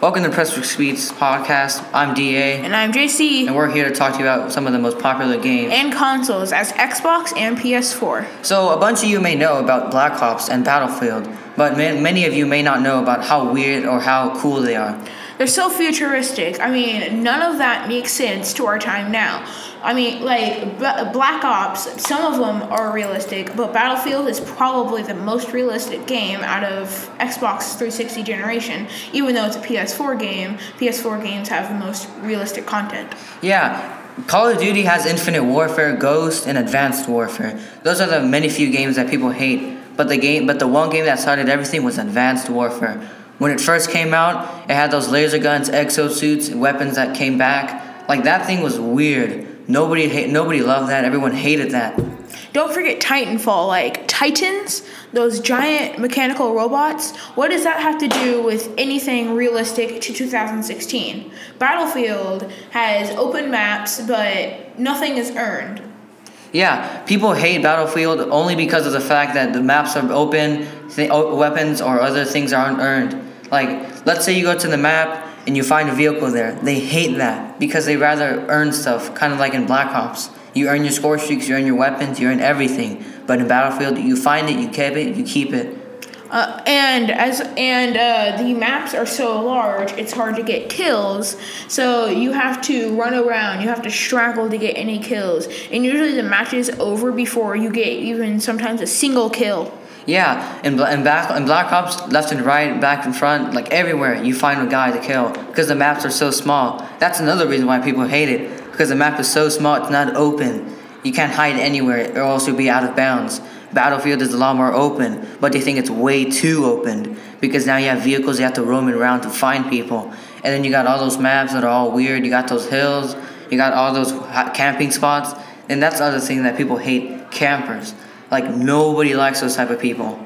Welcome to Press Speeds podcast. I'm DA, And I'm JC. and we're here to talk to you about some of the most popular games. And consoles as Xbox and PS4. So, a bunch of you may know about Black Ops and Battlefield, but ma- many of you may not know about how weird or how cool they are. They're so futuristic. I mean, none of that makes sense to our time now. I mean, like B- Black Ops, some of them are realistic, but Battlefield is probably the most realistic game out of Xbox 360 generation. Even though it's a PS4 game, PS4 games have the most realistic content. Yeah, Call of Duty has Infinite Warfare, Ghost, and Advanced Warfare. Those are the many few games that people hate. But the game, but the one game that started everything was Advanced Warfare. When it first came out, it had those laser guns, exosuits, weapons that came back. Like that thing was weird. Nobody hate, nobody loved that. Everyone hated that. Don't forget Titanfall, like Titans, those giant mechanical robots. What does that have to do with anything realistic to 2016? Battlefield has open maps, but nothing is earned. Yeah, people hate Battlefield only because of the fact that the maps are open, th- weapons or other things aren't earned. Like, let's say you go to the map and you find a vehicle there. They hate that because they rather earn stuff, kind of like in Black Ops. You earn your score streaks, you earn your weapons, you earn everything. But in Battlefield, you find it, you keep it, you keep it. Uh, and as and uh, the maps are so large, it's hard to get kills. So you have to run around. You have to struggle to get any kills. And usually the match is over before you get even sometimes a single kill. Yeah, Bla- in, back, in Black Ops, left and right, back and front, like everywhere, you find a guy to kill because the maps are so small. That's another reason why people hate it because the map is so small, it's not open. You can't hide anywhere or else you'll be out of bounds. Battlefield is a lot more open, but they think it's way too open because now you have vehicles you have to roam around to find people. And then you got all those maps that are all weird. You got those hills, you got all those camping spots, and that's the other thing that people hate campers. Like nobody likes those type of people.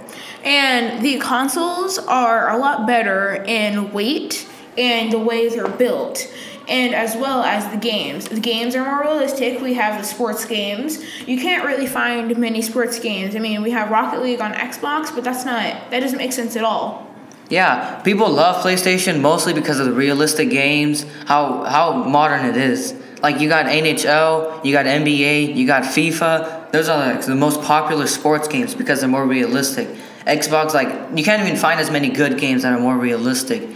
And the consoles are a lot better in weight and the way they're built, and as well as the games. The games are more realistic. We have the sports games. You can't really find many sports games. I mean, we have Rocket League on Xbox, but that's not, that doesn't make sense at all. Yeah, people love PlayStation mostly because of the realistic games, how how modern it is. Like you got NHL, you got NBA, you got FIFA. Those are like the most popular sports games because they're more realistic. Xbox, like you can't even find as many good games that are more realistic.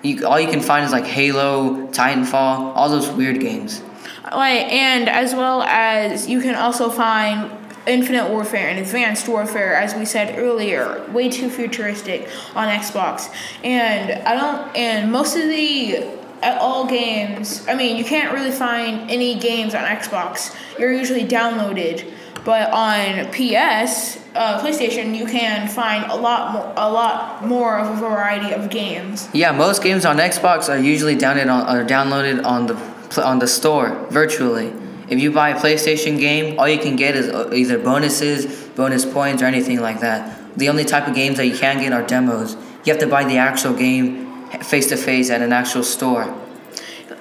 You, all you can find is like Halo, Titanfall, all those weird games. Like, and as well as you can also find Infinite Warfare and Advanced Warfare, as we said earlier, way too futuristic on Xbox. And I don't, and most of the at all games, I mean, you can't really find any games on Xbox. You're usually downloaded, but on PS, uh, PlayStation, you can find a lot more, a lot more of a variety of games. Yeah, most games on Xbox are usually downloaded on, are downloaded on the on the store virtually. If you buy a PlayStation game, all you can get is uh, either bonuses, bonus points, or anything like that. The only type of games that you can get are demos. You have to buy the actual game face to face at an actual store.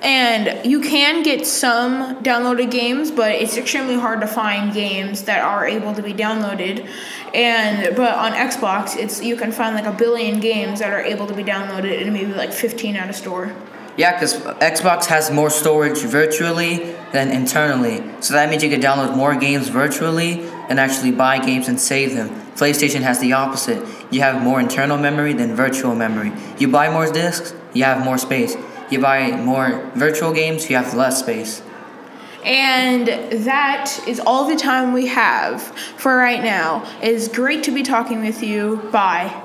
And you can get some downloaded games, but it's extremely hard to find games that are able to be downloaded. And but on Xbox, it's you can find like a billion games that are able to be downloaded and maybe like 15 at a store. Yeah, because Xbox has more storage virtually than internally. So that means you can download more games virtually and actually buy games and save them. PlayStation has the opposite. You have more internal memory than virtual memory. You buy more discs, you have more space. You buy more virtual games, you have less space. And that is all the time we have for right now. It is great to be talking with you. Bye.